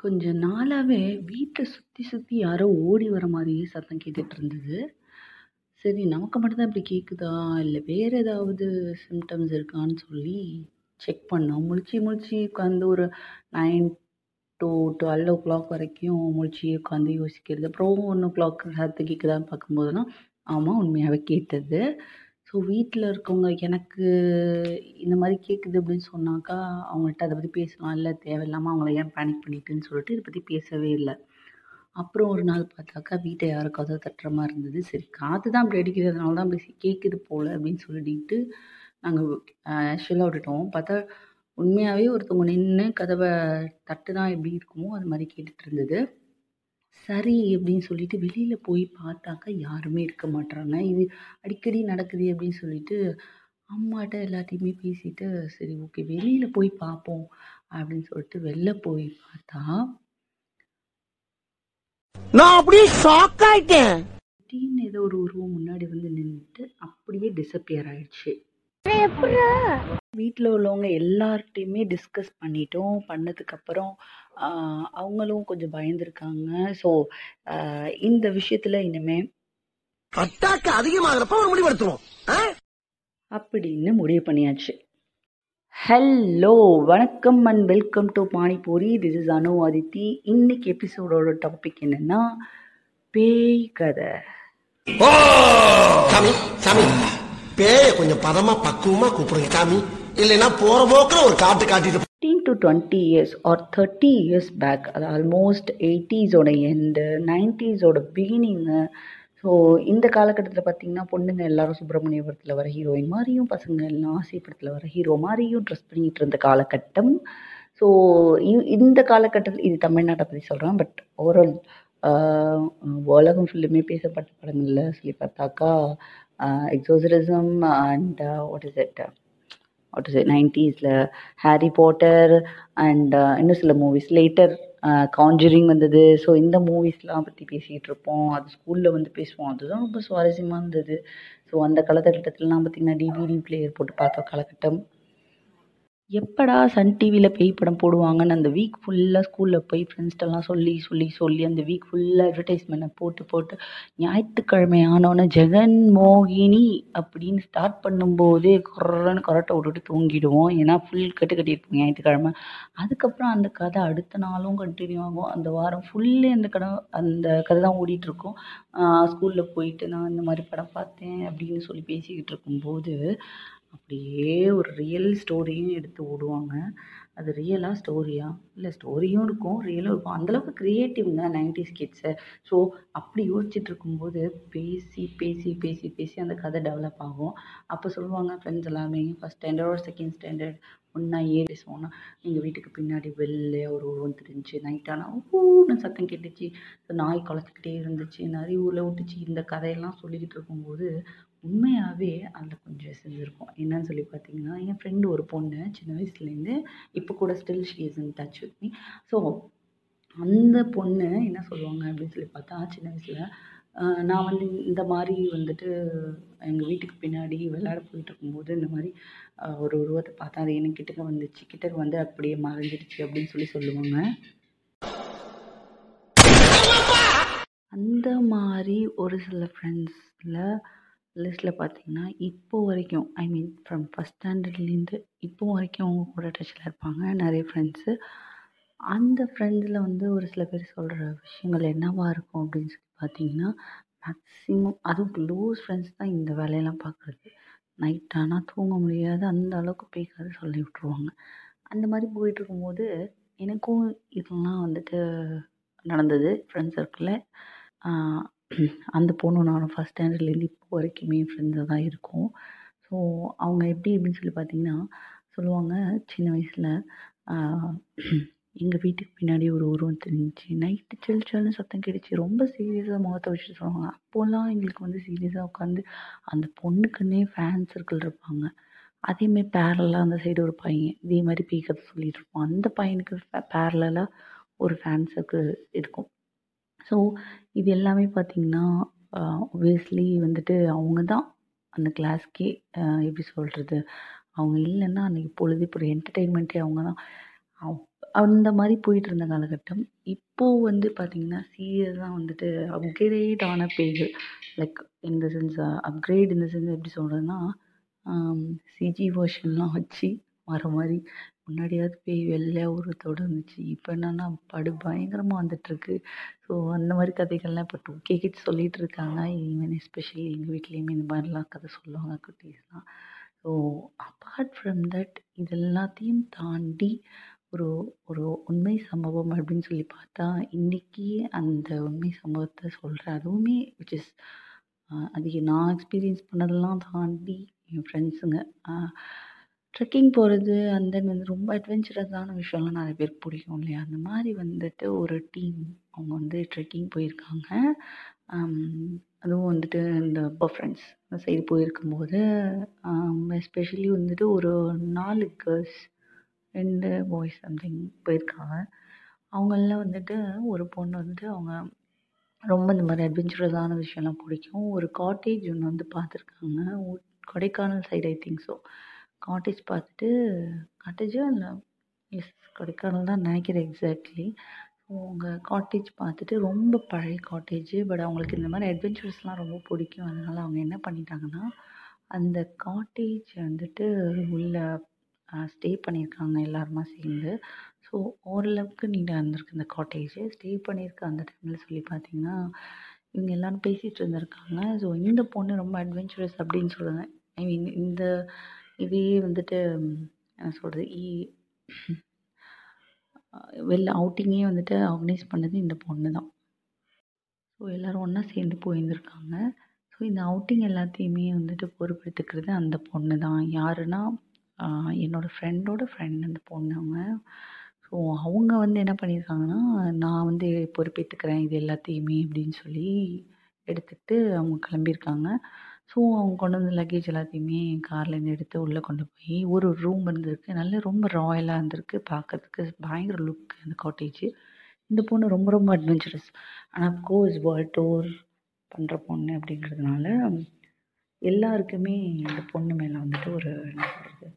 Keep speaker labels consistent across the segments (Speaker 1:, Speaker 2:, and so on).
Speaker 1: கொஞ்ச நாளாகவே வீட்டை சுற்றி சுற்றி யாரோ ஓடி வர மாதிரியே சத்தம் கேட்டுட்டு இருந்தது. சரி நமக்கு மட்டும்தான் இப்படி கேட்குதா இல்லை வேறு ஏதாவது சிம்டம்ஸ் இருக்கான்னு சொல்லி செக் பண்ணோம். முழிச்சு, முழிச்சு உட்காந்து ஒரு நைன் டூ 12:00 வரைக்கும் முழிச்சு உட்காந்து யோசிக்கிறது. அப்புறம் 1:00 சத்தம் கேக்குதான்னு பார்க்கும்போது ஆமாம் உண்மையாகவே கேட்டது. ஸோ வீட்டில் இருக்கவங்க எனக்கு இந்த மாதிரி கேட்குது அப்படின்னு சொன்னாக்கா, அவங்கள்ட்ட அதை பற்றி பேசலாம். இல்லை தேவையில்லாமல் அவங்கள ஏன் பேனிக் பண்ணிட்டுன்னு சொல்லிட்டு இதை பற்றி பேசவே இல்லை அப்புறம் ஒரு நாள் பார்த்தாக்கா, வீட்டை யாரோ தட்டுற மாதிரி இருந்தது. சரி காத்து தான் அப்படி அடிக்கிறதுனால தான் அப்படி கேட்குது போல் அப்படின்னு சொல்லிட்டு, நாங்கள் ஆக்சுவலாக விட்டுட்டோம். பார்த்தா உண்மையாகவே ஒருத்தவங்க நின்று கதவை தட்டு தட்டுனா எப்படி இருக்குமோ, அது மாதிரி கேட்டுட்டு இருந்தது. சரி அப்படின்னு சொல்லிட்டு வெளியில போய் பார்த்தாக்கா, யாருமே இருக்க மாட்றாங்க. இது அடிக்கடி நடக்குதே அப்படின்னு சொல்லிட்டு, அம்மாட்ட எல்லார்ட்டயுமே பேசிட்டு, சரி ஓகே வெளியில போய் பார்ப்போம் அப்படின்னு சொல்லிட்டு வெளில போய் பார்த்தா,
Speaker 2: நான் அப்படியே ஷாக் ஆயிட்டேன்
Speaker 1: திடீர்னு ஏதோ ஒரு உருவம் முன்னாடி வந்து நின்னுட்டு, அப்படியே டிஸப்பியர் ஆயிடுச்சு. வீட்ல உள்ளவங்க எல்லார்ட்டயுமே டிஸ்கஸ் பண்ணிட்டோம். பண்ணதுக்கப்புறம் அவங்களும் கொஞ்சம் பயந்துருக்காங்க. ஸோ இந்த விஷயத்துல இனிமே
Speaker 2: அட்டாக்கு அதிகமாகிறப்ப ஒரு முடிவெடுத்துருவோம்?
Speaker 1: அப்படின்னு முடிவு பண்ணியாச்சு. ஹலோ! வணக்கம் and welcome to Panipuri. This is Anu Adithi. இன்னைக்கு எபிசோடோட டாபிக் என்னன்னா, பேய் கதை.
Speaker 2: சாமி சாமி பேய கொஞ்சம் பதமா பக்குவமா கூப்பிடுங்க சாமி. இல்லைன்னா போற போக்குல ஒரு காட்டு காட்டிட்டு
Speaker 1: 15 to 20 years or 30 years back அது ஆல்மோஸ்ட் 80ஸோட எண்டு 90ஸோட பிகினிங்கு ஸோ இந்த காலகட்டத்தில் பார்த்தீங்கன்னா பொண்ணுங்க எல்லாரும் சுப்பிரமணியபுரத்தில் வர ஹீரோயின் மாதிரியும் பசங்க எல்லாம் ஆசைப்படத்தில் வர ஹீரோ மாதிரியும் ட்ரெஸ் பண்ணிகிட்டு இருந்த காலகட்டம். ஸோ இந்த காலகட்டத்தில் இது தமிழ்நாட்டை பற்றி சொல்கிறேன் பட் ஓவரால் உலகம் ஃபுல்லுமே பேசப்பட்ட படங்களில் சொல்லி பார்த்தாக்கா exorcism and what is it what is it நைன்டீஸில் Harry Potter and இன்னும் சில மூவிஸ் லேட்டர் காஞ்சரிங் வந்தது. ஸோ இந்த மூவிஸ்லாம் பற்றி பேசிகிட்டு இருப்போம். அது ஸ்கூலில் வந்து பேசுவோம். அதுதான் ரொம்ப சுவாரஸ்யமாக இருந்தது. ஸோ அந்த காலகட்டத்திலலாம் பார்த்திங்கன்னா டிவிடி பிளேயர் போட்டு பார்த்த காலகட்டம். எப்படா சன் டிவியில் பேய் படம் போடுவாங்கன்னு அந்த வீக் ஃபுல்லாக ஸ்கூலில் போய் ஃப்ரெண்ட்ஸ்ட்டெல்லாம் சொல்லி சொல்லி சொல்லி அந்த வீக் ஃபுல்லாக அட்வர்டைஸ்மெண்ட்டை போட்டு போட்டு ஞாயிற்றுக்கிழமை ஆனோன்னே ஜெகன் மோகினி அப்படின்னு ஸ்டார்ட் பண்ணும்போதே குரன்னு கொரட்டை விட்டுட்டு தூங்கிடுவோம். ஏன்னா ஃபுல் கட்டு கட்டியிருப்போம் ஞாயிற்றுக்கிழமை. அதுக்கப்புறம் அந்த கதை அடுத்த நாளும் கண்டினியூ ஆகும். அந்த வாரம் ஃபுல்லே அந்த கடை அந்த கதை தான் ஓடிட்டுருக்கும். ஸ்கூலில் போயிட்டு நான் இந்த மாதிரி படம் பார்த்தேன் அப்படின்னு சொல்லி பேசிக்கிட்டு இருக்கும்போது அப்படியே ஒரு ரியல் ஸ்டோரியும் எடுத்து ஓடுவாங்க. அது ரியலாக ஸ்டோரியா இல்லை ஸ்டோரியும் இருக்கும் ரியலும் இருக்கும். அந்தளவுக்கு க்ரியேட்டிவ்ங்க நைன்டிஸ் கிட்ஸு ஸோ அப்படி யோசிச்சுட்டு இருக்கும்போது பேசி பேசி பேசி பேசி அந்த கதை டெவலப் ஆகும். அப்போ சொல்லுவாங்க ஃப்ரெண்ட்ஸ் எல்லாமே ஃபஸ்ட் ஸ்டாண்டர்ட் ஒரு செகண்ட் ஸ்டாண்டர்ட் ஒன்றா ஏறி பேசுவோன்னா எங்கள் வீட்டுக்கு பின்னாடி வெளில ஒரு உருவம் தெரிஞ்சு நைட் ஊன்னு சத்தம் கேட்டுச்சு. நாய் குலைச்சிக்கிட்டே இருந்துச்சு நிறைய ஊரில் விட்டுச்சு. இந்த கதையெல்லாம் சொல்லிக்கிட்டு இருக்கும்போது உண்மையாகவே அதில் கொஞ்சம் செஞ்சுருக்கோம். என்னன்னு சொல்லி பார்த்தீங்கன்னா என் ஃப்ரெண்டு ஒரு பொண்ணு சின்ன வயசுலேருந்து இப்போ கூட still she is in touch with me so அந்த பொண்ணு என்ன சொல்லுவாங்க அப்படின்னு சொல்லி பார்த்தா சின்ன வயசில் நான் வந்து இந்த மாதிரி வந்துட்டு எங்கள் வீட்டுக்கு பின்னாடி விளையாட போயிட்டு இருக்கும்போது இந்த மாதிரி ஒரு உருவத்தை பார்த்தா அது எனக்கு கிட்டக்க வந்துச்சு. கிட்டக்க வந்து அப்படியே மறைஞ்சிடுச்சு அப்படின்னு சொல்லி சொல்லுவாங்க. அந்த மாதிரி ஒரு சில ஃப்ரெண்ட்ஸில் லிஸ்ட்டில் பார்த்தீங்கன்னா இப்போ வரைக்கும் ஐ மீன் ஃப்ரம் ஃபஸ்ட் ஸ்டாண்டர்ட்லேருந்து இப்போ வரைக்கும் அவங்க கூட டச்சில் இருப்பாங்க. நிறைய ஃப்ரெண்ட்ஸு அந்த ஃப்ரெண்ட்ஸில் வந்து ஒரு சில பேர் சொல்கிற விஷயங்கள் என்னவாக இருக்கும் அப்படின்னு சொல்லி பார்த்தீங்கன்னா மேக்ஸிமம் அதுவும் க்ளோஸ் ஃப்ரெண்ட்ஸ் தான் இந்த வேலையெல்லாம் பார்க்குறது நைட் ஆனால் தூங்க முடியாது. அந்த அளவுக்கு பேக்காது சொல்லி விட்ருவாங்க அந்த மாதிரி போயிட்டு இருக்கும்போது எனக்கும் இதெல்லாம் வந்துட்டு நடந்தது. ஃப்ரெண்ட்ஸ் சர்க்கிளில் அந்த பொண்ணு நானும் ஃபஸ்ட் ஸ்டாண்டர்ட்லேருந்து இப்போ வரைக்குமே ஃப்ரெண்ட்ஸாக தான் இருக்கோம். ஸோ அவங்க எப்படி அப்படின்னு சொல்லி பார்த்தீங்கன்னா சொல்லுவாங்க சின்ன வயசில் எங்கள் வீட்டுக்கு பின்னாடி ஒரு உருவம் தெரிஞ்சிச்சு. நைட்டு சில் சில்னு சத்தம் கேட்டுச்சு. ரொம்ப சீரியஸாக முகத்தை வச்சுட்டு சொல்லுவாங்க. அப்போல்லாம் எங்களுக்கு வந்து சீரியஸாக உட்காந்து அந்த பொண்ணுக்குன்னே ஃபேன் சர்க்கிள் இருப்பாங்க. அதேமாரி பேரலாக அந்த சைடு ஒரு பையன் இதே மாதிரி பீக்கத்தை சொல்லிகிட்டு இருப்போம் அந்த பையனுக்கு பேரலாக ஒரு ஃபேன் சர்க்கிள் இருக்கும். ஸோ இது எல்லாமே பார்த்திங்கன்னா ஒபியஸ்லி வந்துட்டு அவங்க தான் அந்த கிளாஸ்க்கே எப்படி சொல்கிறது அவங்க இல்லைன்னா அன்றைக்கி பொழுது இப்போ என்டர்டெயின்மெண்ட்டே அவங்க தான் அப் அந்த மாதிரி போயிட்டுருந்த காலகட்டம். இப்போது வந்து பார்த்திங்கன்னா சீரியல் தான் வந்துட்டு அப்கிரேட் ஆன பேய்கள் like in the sense upgrade in the sense எப்படி சொல்கிறதுன்னா சிஜி வெர்ஷன்லாம் வச்சு வர மாதிரி முன்னாடியாவது பேய் வெள்ளையாக உருவத்தோட இருந்துச்சு இப்போ என்னென்னா படு பயங்கரமாக வந்துட்டுருக்கு. ஸோ அந்த மாதிரி கதைகள்லாம் இப்போ டூ கே கிட்ஸ் சொல்லிகிட்டு இருக்காங்க. ஈவன் எஸ்பெஷலி எங்கள் வீட்லேயுமே இந்த மாதிரிலாம் கதை சொல்லுவாங்க குட்டீஸ்லாம். ஸோ அப்பார்ட் ஃப்ரம் தட் இது எல்லாத்தையும் தாண்டி ஒரு ஒரு உண்மை சம்பவம் அப்படின்னு சொல்லி பார்த்தா இன்றைக்கி அந்த உண்மை சம்பவத்தை சொல்கிறேன் அதுவுமே விச் இஸ் அது நான் எக்ஸ்பீரியன்ஸ் பண்ணதெல்லாம் தாண்டி என் ஃப்ரெண்ட்ஸுங்க ட்ரெக்கிங் போகிறது அண்ட் தென் வந்து ரொம்ப அட்வென்ச்சரஸான விஷயம்லாம் நிறைய பேருக்கு பிடிக்கும் இல்லையா? அந்த மாதிரி வந்துட்டு ஒரு டீம் அவங்க வந்து ட்ரெக்கிங் போயிருக்காங்க. அதுவும் வந்துட்டு இந்த ஃப்ரெண்ட்ஸ் அந்த சைடு போயிருக்கும்போது எஸ்பெஷலி வந்துட்டு ஒரு நாலு கேர்ள்ஸ் ரெண்டு பாய்ஸ் சம்திங் போயிருக்காங்க. அவங்கெல்லாம் வந்துட்டு ஒரு பொண்ணு வந்துட்டு அவங்க ரொம்ப இந்த மாதிரி அட்வென்ச்சரஸான விஷயம்லாம் பிடிக்கும். ஒரு காட்டேஜ் ஒன்று வந்து பார்த்துருக்காங்க. Kodaikanal side I think so cottage பார்த்துட்டு காட்டேஜா இல்லை எஸ் கொடைக்கானல் தான் நினைக்கிறேன் எக்ஸாக்ட்லி ஸோ காட்டேஜ் பார்த்துட்டு ரொம்ப பழைய காட்டேஜு பட் அவங்களுக்கு இந்த மாதிரி அட்வென்ச்சர்ஸ்லாம் ரொம்ப பிடிக்கும். அதனால் அவங்க என்ன பண்ணிட்டாங்கன்னா அந்த காட்டேஜ் வந்துட்டு உள்ளே ஸ்டே பண்ணியிருக்காங்க எல்லாருமா சேர்ந்து. ஸோ ஓரளவுக்கு நீங்கள் இருந்திருக்கு இந்த காட்டேஜு ஸ்டே பண்ணியிருக்க அந்த டைமில் சொல்லி பார்த்தீங்கன்னா இவங்க எல்லோரும் பேசிகிட்டு இருந்திருக்காங்க. ஸோ இந்த பொண்ணு ரொம்ப அட்வென்ச்சரஸ் அப்படின்னு சொல்லுங்க. ஐ மீன் இந்த இதே வந்துட்டு என்ன சொல்கிறது இ வெளில அவுட்டிங்கே வந்துட்டு ஆர்கனைஸ் பண்ணது இந்த பொண்ணு தான். ஸோ எல்லோரும் ஒன்றா சேர்ந்து போயிருந்திருக்காங்க. ஸோ இந்த அவுட்டிங் எல்லாத்தையுமே வந்துட்டு பொறுப்பெடுத்துக்கிறது அந்த பொண்ணு தான். யாருன்னா என்னோடய ஃப்ரெண்டோட ஃப்ரெண்ட் அந்த பொண்ணு அவங்க. ஸோ அவங்க வந்து என்ன பண்ணியிருக்காங்கன்னா நான் வந்து பொறுப்பேற்றுக்கிறேன் இது எல்லாத்தையுமே அப்படின்னு சொல்லி எடுத்துகிட்டு அவங்க கிளம்பியிருக்காங்க. ஸோ அவங்க கொண்டு வந்த லக்கேஜ் எல்லாத்தையுமே கார்லேருந்து எடுத்து உள்ளே கொண்டு போய் ஒரு ரூம் இருந்திருக்கு. நல்ல ரொம்ப ராயலாக இருந்திருக்கு. பார்க்கறதுக்கு பயங்கர லுக் அந்த காட்டேஜு இந்த பொண்ணு ரொம்ப ரொம்ப அட்வென்ச்சரஸ் ஆனால் கோர்ஸ் வேர்ல்ட் டூர் பண்ணுற பொண்ணு அப்படிங்கிறதுனால எல்லாருக்குமே இந்த பொண்ணு மேலே வந்துட்டு ஒரு என்ன சொல்கிறது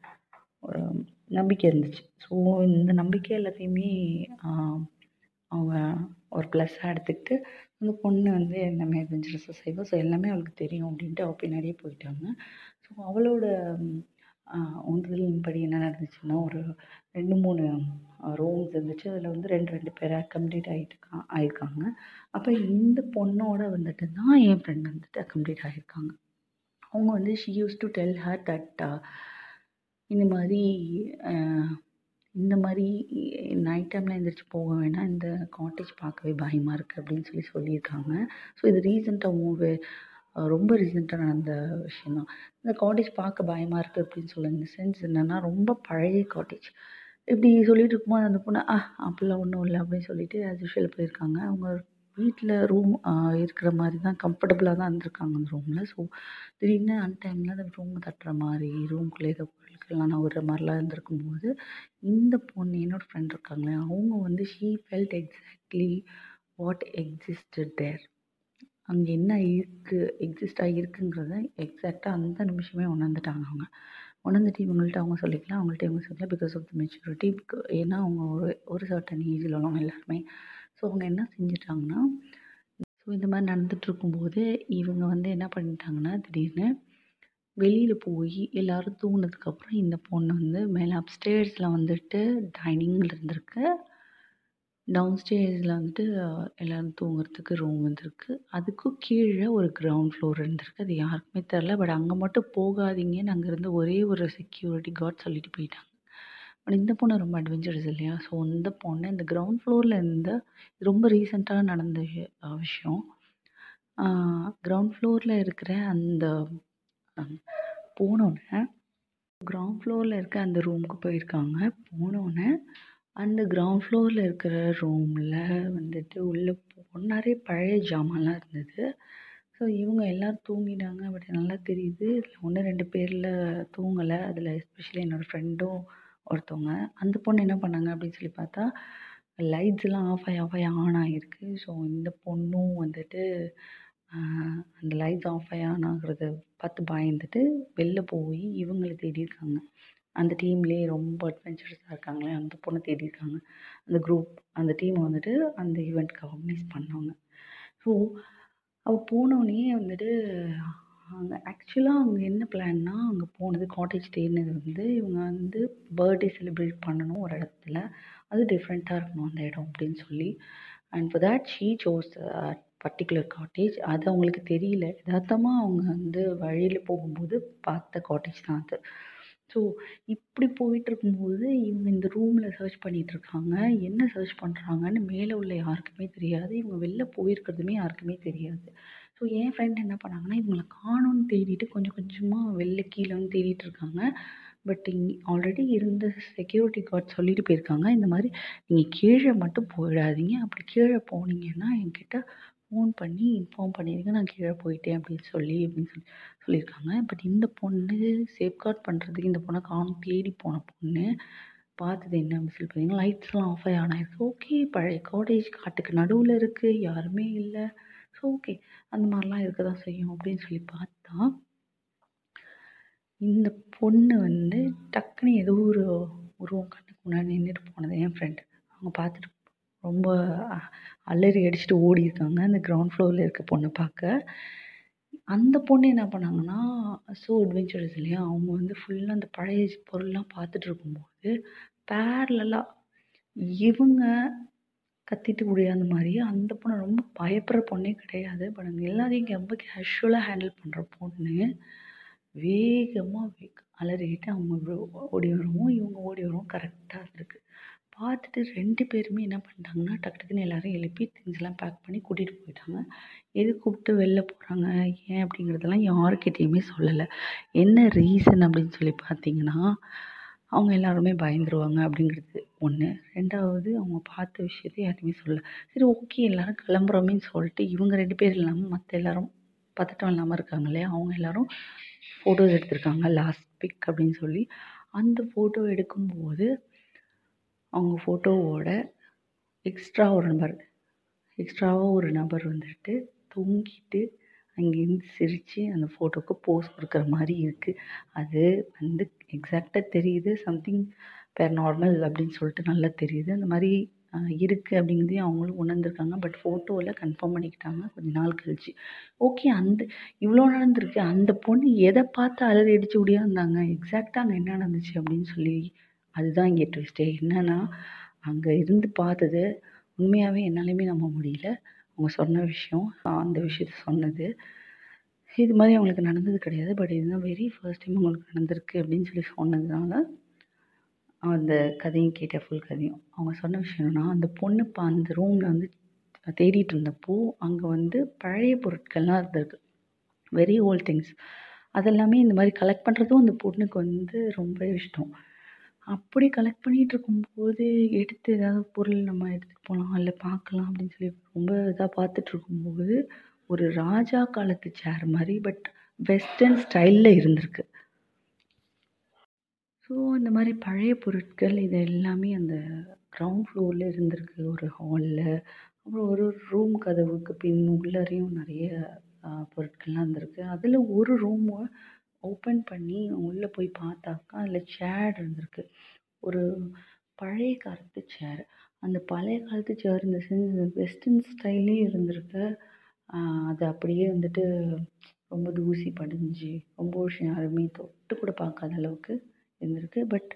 Speaker 1: ஒரு நம்பிக்கை இருந்துச்சு. ஸோ இந்த நம்பிக்கை எல்லாத்தையுமே ப்ளஸ்ஸாக எடுத்துக்கிட்டு அந்த பொண்ணு வந்து எல்லாமே அட்வென்ச்சரஸாக செய்வா. ஸோ எல்லாமே அவளுக்கு தெரியும் அப்படின்ட்டு அவள் பின்னாடியே போயிட்டாங்க. ஸோ அவளோட உந்துதலின்படி என்ன நடந்துச்சுன்னா ஒரு ரெண்டு மூணு ரூம்ஸ் இருந்துச்சு. அதில் வந்து ரெண்டு ரெண்டு பேர் அக்கம்ப்ளீட் ஆகிட்டு ஆயிருக்காங்க. அப்போ இந்த பொண்ணோட வந்துட்டு தான் என் ஃப்ரெண்ட் வந்துட்டு அக்கம்ப்ளீட் ஆகியிருக்காங்க அவங்க வந்து she use to tell her that இந்த மாதிரி இந்த மாதிரி நைட் டைமில் எழுந்திரிச்சி போக வேணாம். இந்த காட்டேஜ் பார்க்கவே பயமாக இருக்குது அப்படின்னு சொல்லி சொல்லியிருக்காங்க. ஸோ இது ரீசெண்டாக மூவி ரொம்ப ரீசெண்டாக நடந்த விஷயம் தான் இந்த காட்டேஜ் பார்க்க பயமாக இருக்குது அப்படின்னு சொல்ல இந்த சென்ஸ் என்னென்னா ரொம்ப பழைய காட்டேஜ் இப்படி சொல்லிட்டு இருக்கும்போது அந்த பொண்ணு ஆ அப்படிலாம் ஒன்றும் இல்லை அப்படின்னு சொல்லிட்டு ஆஸ் யூஷுவல் போயிருக்காங்க. அவங்க வீட்டில் ரூம் இருக்கிற மாதிரி தான் கம்ஃபர்டபுளாக தான் இருந்திருக்காங்க அந்த ரூமில் ஸோ திடீர்னு அன் டைமில் அந்த ரூம் தட்டுற மாதிரி ரூம்குள்ளே ஏதோ நான் ஒரு மாதிரிலாம் இருந்திருக்கும் போது இந்த பொண்ணு என்னோடய ஃப்ரெண்ட் இருக்காங்களே அவங்க வந்து she felt exactly what existed there அங்கே என்ன இருக்குது எக்ஸிஸ்டாக இருக்குங்கிறத எக்ஸாக்டாக அந்த நிமிஷமே உணர்ந்துட்டாங்க அவங்க. உணர்ந்துட்டு இவங்கள்ட்ட அவங்க சொல்லிக்கலாம் அவங்கள்ட்ட இவங்க சொல்லிக்கலாம் பிகாஸ் ஆஃப் த மெச்சூரிட்டி ஏன்னா அவங்க ஒரு ஒரு சர்டன் ஏஜில் உள்ளவங்க எல்லாருமே. ஸோ அவங்க என்ன செஞ்சிட்டாங்கன்னா ஸோ இந்த மாதிரி நடந்துகிட்ருக்கும்போது இவங்க வந்து என்ன பண்ணிட்டாங்கன்னா திடீர்னு வெளியில் போய் எல்லோரும் தூங்கினதுக்கப்புறம் இந்த பொண்ணு வந்து மேலே அப்ஸ்டேர்ஸில் வந்துட்டு டைனிங்கில் இருந்திருக்கு. டவுன் ஸ்டேர்ஸில் வந்துட்டு எல்லோரும் தூங்குறதுக்கு ரூம் வந்திருக்கு. அதுக்கும் கீழே ஒரு கிரவுண்ட் ஃப்ளோர் இருந்திருக்கு. அது யாருக்குமே தெரில பட் அங்கே மட்டும் போகாதீங்கன்னு அங்கே இருந்து ஒரே ஒரு செக்யூரிட்டி கார்ட் சொல்லிட்டு போயிட்டாங்க. பட் இந்த பொண்ணு ரொம்ப அட்வென்ச்சரஸ் இல்லையா? ஸோ இந்த பொண்ணு இந்த கிரவுண்ட் ஃப்ளோரில் இருந்த ரொம்ப ரீசெண்டாக நடந்த விஷயம். கிரவுண்ட் ஃப்ளோரில் இருக்கிற அந்த போனோடனே கிரவுண்ட் ஃப்ளோரில் இருக்க அந்த ரூமுக்கு போயிருக்காங்க. போனோடனே அந்த கிரவுண்ட் ஃப்ளோரில் இருக்கிற ரூமில் வந்துட்டு உள்ளே போன நிறைய பழைய ஜாமான்லாம் இருந்தது. ஸோ இவங்க எல்லோரும் தூங்கிட்டாங்க பட் நல்லா தெரியுது. இதில் ஒன்று ரெண்டு பேரில் தூங்கலை. அதில் எஸ்பெஷலி என்னோடய ஃப்ரெண்டும் ஒருத்தவங்க. அந்த பொண்ணு என்ன பண்ணாங்க அப்படின்னு சொல்லி பார்த்தா லைட்ஸ்லாம் ஆஃப் ஆகி ஆஃப் ஆகி ஆன் ஆகிருக்கு ஸோ இந்த பொண்ணும் வந்துட்டு அந்த லைட்ஸ் ஆஃப் ஆகி ஆன் ஆகிறத பார்த்து பயந்துட்டு வெளில போய் இவங்களை தேடியிருக்காங்க அந்த டீம்லேயே ரொம்ப அட்வென்ச்சரஸாக இருக்காங்களே அந்த பொண்ணை தேடியிருக்காங்க அந்த குரூப் அந்த டீமை வந்துட்டு அந்த ஈவெண்ட்க்கு ஆர்கனைஸ் பண்ணாங்க ஸோ அவள் போனோடனே வந்துட்டு அங்கே ஆக்சுவலாக அங்கே என்ன பிளான்னா அங்கே போனது காட்டேஜ் தேடினது வந்து இவங்க வந்து பர்த்டே செலிப்ரேட் பண்ணணும் ஒரு இடத்துல. அது டிஃப்ரெண்ட்டாக இருக்கணும் அந்த இடம் அப்படின்னு சொல்லி. And for that she chose particular cottage அது அவங்களுக்கு தெரியல. யதார்த்தமாக அவங்க வந்து வழியில் போகும்போது பார்த்த காட்டேஜ் தான் அது. ஸோ இப்படி போயிட்டு இருக்கும்போது இவங்க இந்த ரூமில் சர்ச் பண்ணிகிட்ருக்காங்க இருக்காங்க. என்ன சர்ச் பண்ணுறாங்கன்னு மேலே உள்ள யாருக்குமே தெரியாது. இவங்க வெளில போயிருக்கிறதுமே யாருக்குமே தெரியாது. ஸோ என் ஃப்ரெண்ட் என்ன பண்ணாங்கன்னா இவங்களை காணோன்னு தேடிட்டு கொஞ்சம் கொஞ்சமாக வெளில கீழே வந்து தேடிட்டு இருக்காங்க. பட் இங்கே ஆல்ரெடி இருந்த செக்யூரிட்டி கார்ட் சொல்லிட்டு போயிருக்காங்க. இந்த மாதிரி நீங்கள் கீழே மட்டும் போயிடாதீங்க. அப்படி கீழே போனீங்கன்னா என்கிட்ட ஃபோன் பண்ணி இன்ஃபார்ம் பண்ணிடுங்க நான் கீழே போயிட்டேன் அப்படின்னு சொல்லி அப்படின்னு சொல்லி சொல்லியிருக்காங்க. பட் இந்த பொண்ணு சேஃப்கார்ட் பண்ணுறதுக்கு இந்த பொண்ணை காணும் தேடி போன பொண்ணு பார்த்தது என்ன அப்படின்னு சொல்லி பார்த்தீங்கன்னா லைட்ஸ்லாம் ஆஃப் ஆகி ஆன் ஆகிருக்கு ஓகே பழைய காட்டேஜ் காட்டுக்கு நடுவில் இருக்குது யாருமே இல்லை. ஸோ ஓகே அந்த மாதிரிலாம் இருக்க தான் செய்யும் அப்படின்னு சொல்லி பார்த்தா இந்த பொண்ணு வந்து டக்குன்னு ஏதோ ஒரு உருவம் கண்ணுக்கு முன்னாடி நின்றுட்டு போனது என் ஃப்ரெண்டு அவங்க பார்த்துட்டு ரொம்ப அலறி அடிச்சுட்டு ஓடி இருக்காங்க அந்த கிரவுண்ட் ஃப்ளோரில் இருக்க பொண்ணை பார்க்க. அந்த பொண்ணு என்ன பண்ணாங்கன்னா ஸோ அட்வென்ச்சரஸ் இல்லையா? அவங்க வந்து ஃபுல்லாக அந்த பழைய பொருள்லாம் பார்த்துட்டு இருக்கும்போது பேரலாக இவங்க கத்திட்டு ஓடியாந்த மாதிரி அந்த பொண்ணு ரொம்ப பயப்படுற பொண்ணே கிடையாது. பட் அங்கே எல்லாரையும் ரொம்ப கேஷுவலாக ஹேண்டில் பண்ணுற பொண்ணு வேகமாக அலறிக்கிட்டு அவங்க ஓடி வரவும். இவங்க ஓடி வரவும். கரெக்டாக இருந்திருக்கு. பார்த்துட்டு ரெண்டு பேருமே என்ன பண்ணிட்டாங்கன்னா டக்கு டக்குன்னு எல்லாரும் எழுப்பி திங்ஸ்லாம் பேக் பண்ணி கூட்டிகிட்டு போயிட்டாங்க. எது கூப்பிட்டு வெளில போகிறாங்க ஏன் அப்படிங்கிறதெல்லாம் யாருக்கிட்டேயுமே சொல்லலை. என்ன ரீசன் அப்படின்னு சொல்லி பார்த்தீங்கன்னா அவங்க எல்லாருமே பயந்துருவாங்க அப்படிங்கிறது ஒன்று ரெண்டாவது அவங்க பார்த்த விஷயத்தை யாருமே சொல்லலை. சரி ஓகே எல்லாரும் கிளம்புறோமேன்னு சொல்லிட்டு இவங்க ரெண்டு பேர் இல்லாமல் மற்ற எல்லாரும் பதட்டம் இல்லாமல் இருக்காங்க இல்லையா? அவங்க எல்லாரும் ஃபோட்டோஸ் எடுத்திருக்காங்க லாஸ்ட் பிக் அப்படின்னு சொல்லி. அந்த ஃபோட்டோ எடுக்கும்போது அவங்க ஃபோட்டோவோட எக்ஸ்ட்ரா ஒரு நபர் எக்ஸ்ட்ராவாக ஒரு நபர் வந்துட்டு தொங்கிட்டு அங்கேருந்து சிரித்து அந்த ஃபோட்டோவுக்கு போஸ் கொடுக்குற மாதிரி இருக்குது அது வந்து எக்ஸாக்டாக தெரியுது சம்திங் பேர் நார்மல் அப்படின்னு சொல்லிட்டு நல்லா தெரியுது. அந்த மாதிரி இருக்குது அப்படிங்கிறதையும் அவங்களும் உணர்ந்துருக்காங்க. பட் ஃபோட்டோவில் கன்ஃபார்ம் பண்ணிக்கிட்டாங்க. கொஞ்ச நாள் கழிச்சு. ஓகே அந்த இவ்வளோ நடந்திருக்கு. அந்த பொண்ணு எதை பார்த்து அலறி அடிச்சு இருந்தாங்க எக்ஸாக்டாக அங்கே என்ன நடந்துச்சு அப்படின்னு சொல்லி அதுதான் இங்கே ட்விஸ்டே என்னன்னா அங்கே இருந்து பார்த்தது உண்மையாகவே என்னாலையுமே நம்ப முடியல. அவங்க சொன்ன விஷயம் அந்த விஷயத்த சொன்னது. இது மாதிரி அவங்களுக்கு நடந்தது கிடையாது. பட் இதுதான் வெரி ஃபர்ஸ்ட் டைம் அவங்களுக்கு நடந்திருக்கு அப்படின்னு சொல்லி சொன்னதுனால அந்த கதையும் கேட்ட ஃபுல் கதையும். அவங்க சொன்ன விஷயம் என்னன்னா அந்த பொண்ணு இப்போ அந்த ரூமில் வந்து தேடிட்டு இருந்தப்போ அங்கே வந்து பழைய பொருட்கள்லாம் இருந்திருக்கு. வெரி ஓல்ட் திங்ஸ் அதெல்லாமே இந்த மாதிரி கலெக்ட் பண்ணுறதும் அந்த பொண்ணுக்கு வந்து ரொம்ப இஷ்டம். அப்படி கலெக்ட் பண்ணிகிட்டு இருக்கும்போது எடுத்து ஏதாவது பொருள் நம்ம எடுத்துகிட்டு போகலாம் இல்லை பார்க்கலாம் அப்படின்னு சொல்லி ரொம்ப இதாக பார்த்துட்டு இருக்கும்போது ஒரு ராஜா காலத்து சேர் மாதிரி பட் வெஸ்டர்ன் ஸ்டைலில் இருந்திருக்கு. ஸோ இந்த மாதிரி பழைய பொருட்கள் இது எல்லாமே அந்த கிரவுண்ட் ஃப்ளோரில் இருந்திருக்கு ஒரு ஹாலில் அப்புறம் ஒரு ரூம் கதவுக்கு பின் உள்ளறையும் நிறைய பொருட்கள்லாம் இருந்திருக்கு. அதில் ஒரு ரூமு ஓப்பன் பண்ணி உள்ளே போய் பார்த்தாக்கா அதில் சேர் இருந்திருக்கு. ஒரு பழைய காலத்து சேர் அந்த பழைய காலத்து சேர் இந்த வெஸ்டர்ன் ஸ்டைல்லையும் இருந்திருக்கு. அது அப்படியே வந்துட்டு ரொம்ப தூசி படிஞ்சு ரொம்ப வருஷம் யாருமே தொட்டு கூட பார்க்காத அளவுக்கு இருந்திருக்கு. பட்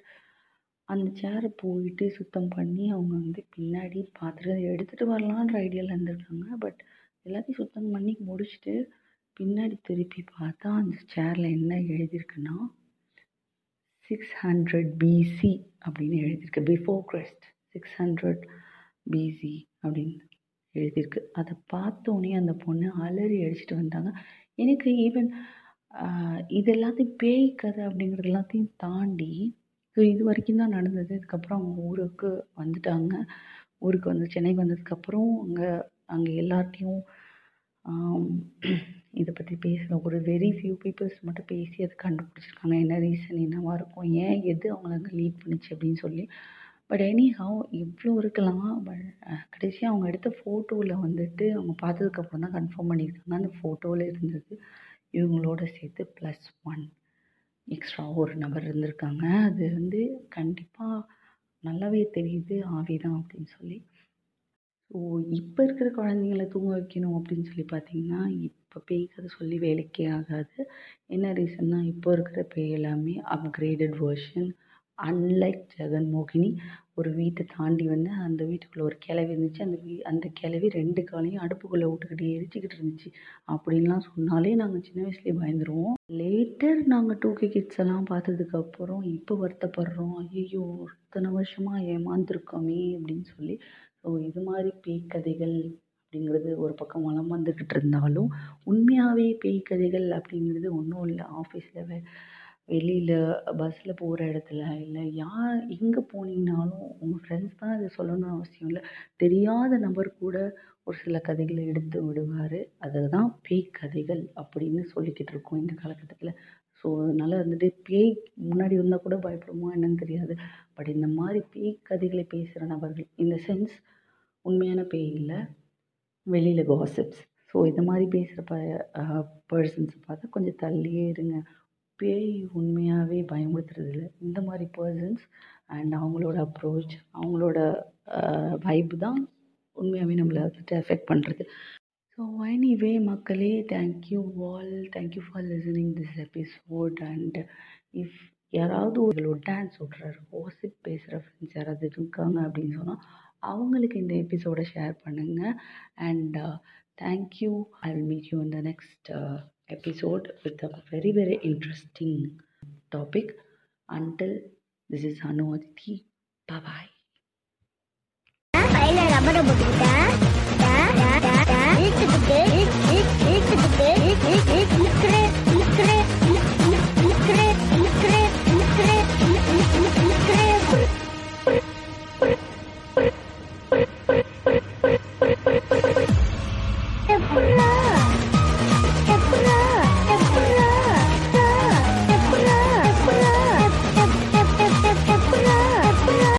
Speaker 1: அந்த சேரை போயிட்டு சுத்தம் பண்ணி அவங்க வந்து பின்னாடி பார்த்துட்டு எடுத்துகிட்டு வரலான்ற ஐடியாவில் இருந்திருக்காங்க. பட் எல்லாத்தையும் சுத்தம் பண்ணி முடிச்சுட்டு பின்னாடி திருப்பி பார்த்தா அந்த சேரில் என்ன எழுதியிருக்குன்னா சிக்ஸ் ஹண்ட்ரட் பிசி அப்படின்னு எழுதியிருக்கு. Before Christ six hundred BC அப்படின்னு எழுதியிருக்கு. அதை பார்த்தோன்னே அந்த பொண்ணு அலறி அடிச்சுட்டு வந்தாங்க. எனக்கு ஈவன் இது எல்லாத்தையும் பேய் கதை அப்படிங்கிறது எல்லாத்தையும் தாண்டி ஸோ இது வரைக்கும் தான் நடந்தது. அதுக்கப்புறம் அவங்க ஊருக்கு வந்துட்டாங்க. ஊருக்கு வந்து சென்னைக்கு வந்ததுக்கப்புறம் அங்கே அங்கே எல்லார்ட்டையும் இதை பற்றி பேசின ஒரு வெரி ஃபியூ பீப்புள்ஸ் மட்டும் பேசி அதை கண்டுபிடிச்சிருக்காங்க. என்ன ரீசன் என்னவாக இருக்கும்? ஏன் எது அவங்கள அங்கே லீட் பண்ணுச்சு அப்படின்னு சொல்லி. பட் எனி ஹவ் இவ்வளோ இருக்கலாம் பட் கடைசியாக அவங்க எடுத்த ஃபோட்டோவில் வந்துட்டு அவங்க பார்த்ததுக்கப்புறம் தான் கன்ஃபார்ம் பண்ணியிருக்காங்க. அந்த ஃபோட்டோவில் இருந்தது இவங்களோட சேர்த்து ப்ளஸ் ஒன் எக்ஸ்ட்ரா ஒரு நபர் இருந்திருக்காங்க. அது வந்து கண்டிப்பாக நல்லாவே தெரியுது ஆவி தான் அப்படின்னு சொல்லி. ஸோ இப்போ இருக்கிற குழந்தைங்கள தூங்க வைக்கணும் அப்படின்னு சொல்லி பார்த்தீங்கன்னா இப்போ பேய் கதை சொல்லி வேலைக்கே ஆகாது. என்ன ரீசன்னா இப்போ இருக்கிற பேய் எல்லாமே அப்கிரேடட் வெர்ஷன் அன்லைக் ஜெகன் மோகினி ஒரு வீட்டை தாண்டி வந்து அந்த வீட்டுக்குள்ளே ஒரு கிளவி இருந்துச்சு. அந்த வீ அந்த கிளவி ரெண்டு காலையும் அடுப்புக்குள்ளே விட்டுக்கிட்டு எரிச்சிக்கிட்டு இருந்துச்சு. அப்படின்லாம் சொன்னாலே நாங்கள் சின்ன வயசுலேயே பயந்துருவோம். லேட்டர் நாங்கள் டூ கே கிட்ஸ் எல்லாம் பார்த்ததுக்கப்புறம் இப்போ வருத்தப்படுறோம். ஐயோ இத்தனை வருஷமாக ஏமாந்துருக்கோமே அப்படின்னு சொல்லி ஸோ இது மாதிரி பேய் கதைகள் அப்படிங்கிறது ஒரு பக்கம் வளம் வந்துக்கிட்டு இருந்தாலும் உண்மையாகவே பேய் கதைகள் அப்படிங்கிறது ஒன்றும் இல்லை. ஆஃபீஸில் வே வெளியில் பஸ்ஸில் போகிற இடத்துல இல்லை யார் எங்கே போனீங்கனாலும் உங்கள் ஃப்ரெண்ட்ஸ் தான் இதை சொல்லணும்னு அவசியம் இல்லை. தெரியாத நபர் கூட ஒரு சில கதைகளை எடுத்து விடுவார். அதுதான் பேய் கதைகள் அப்படின்னு சொல்லிக்கிட்டு இருக்கோம் இந்த காலகட்டத்தில். ஸோ அதனால் வந்துட்டு பேய் முன்னாடி வந்தால் கூட பயப்படுமா என்னன்னு தெரியாது. பட் இந்த மாதிரி பேய் கதைகளை பேசுகிற நபர்கள் இந்த சென்ஸ் உண்மையான பேய் இல்லை. வெளியில் காசிப்ஸ் ஸோ இது மாதிரி பேசுகிற ப பர்சன்ஸை பார்த்தா கொஞ்சம் தள்ளியே இருங்க. பேய் உண்மையாகவே பயமுறுத்துறது இல்லை. இந்த மாதிரி பர்சன்ஸ் அண்ட் அவங்களோட அப்ரோச் அவங்களோட வைப்பு தான் உண்மையாகவே நம்மளை வந்துட்டு எஃபெக்ட் பண்ணுறது ஸோ எனிவே மக்களே thank you all thank you for listening this episode and if யாராவது உங்களோட டான்ஸ் விட்றாரு ஓசிப் பேசுகிற ஃப்ரெண்ட்ஸ் யாராவது இருக்காங்க அப்படின்னு சொன்னால் அவங்களுக்கு இந்த எபிசோடை ஷேர் பண்ணுங்கள் and thank you I will meet you in the next episode with a very very interesting topic until this is Anu Adithi
Speaker 3: bye bye ரப்பரை போட்டுக்கிட்டேன்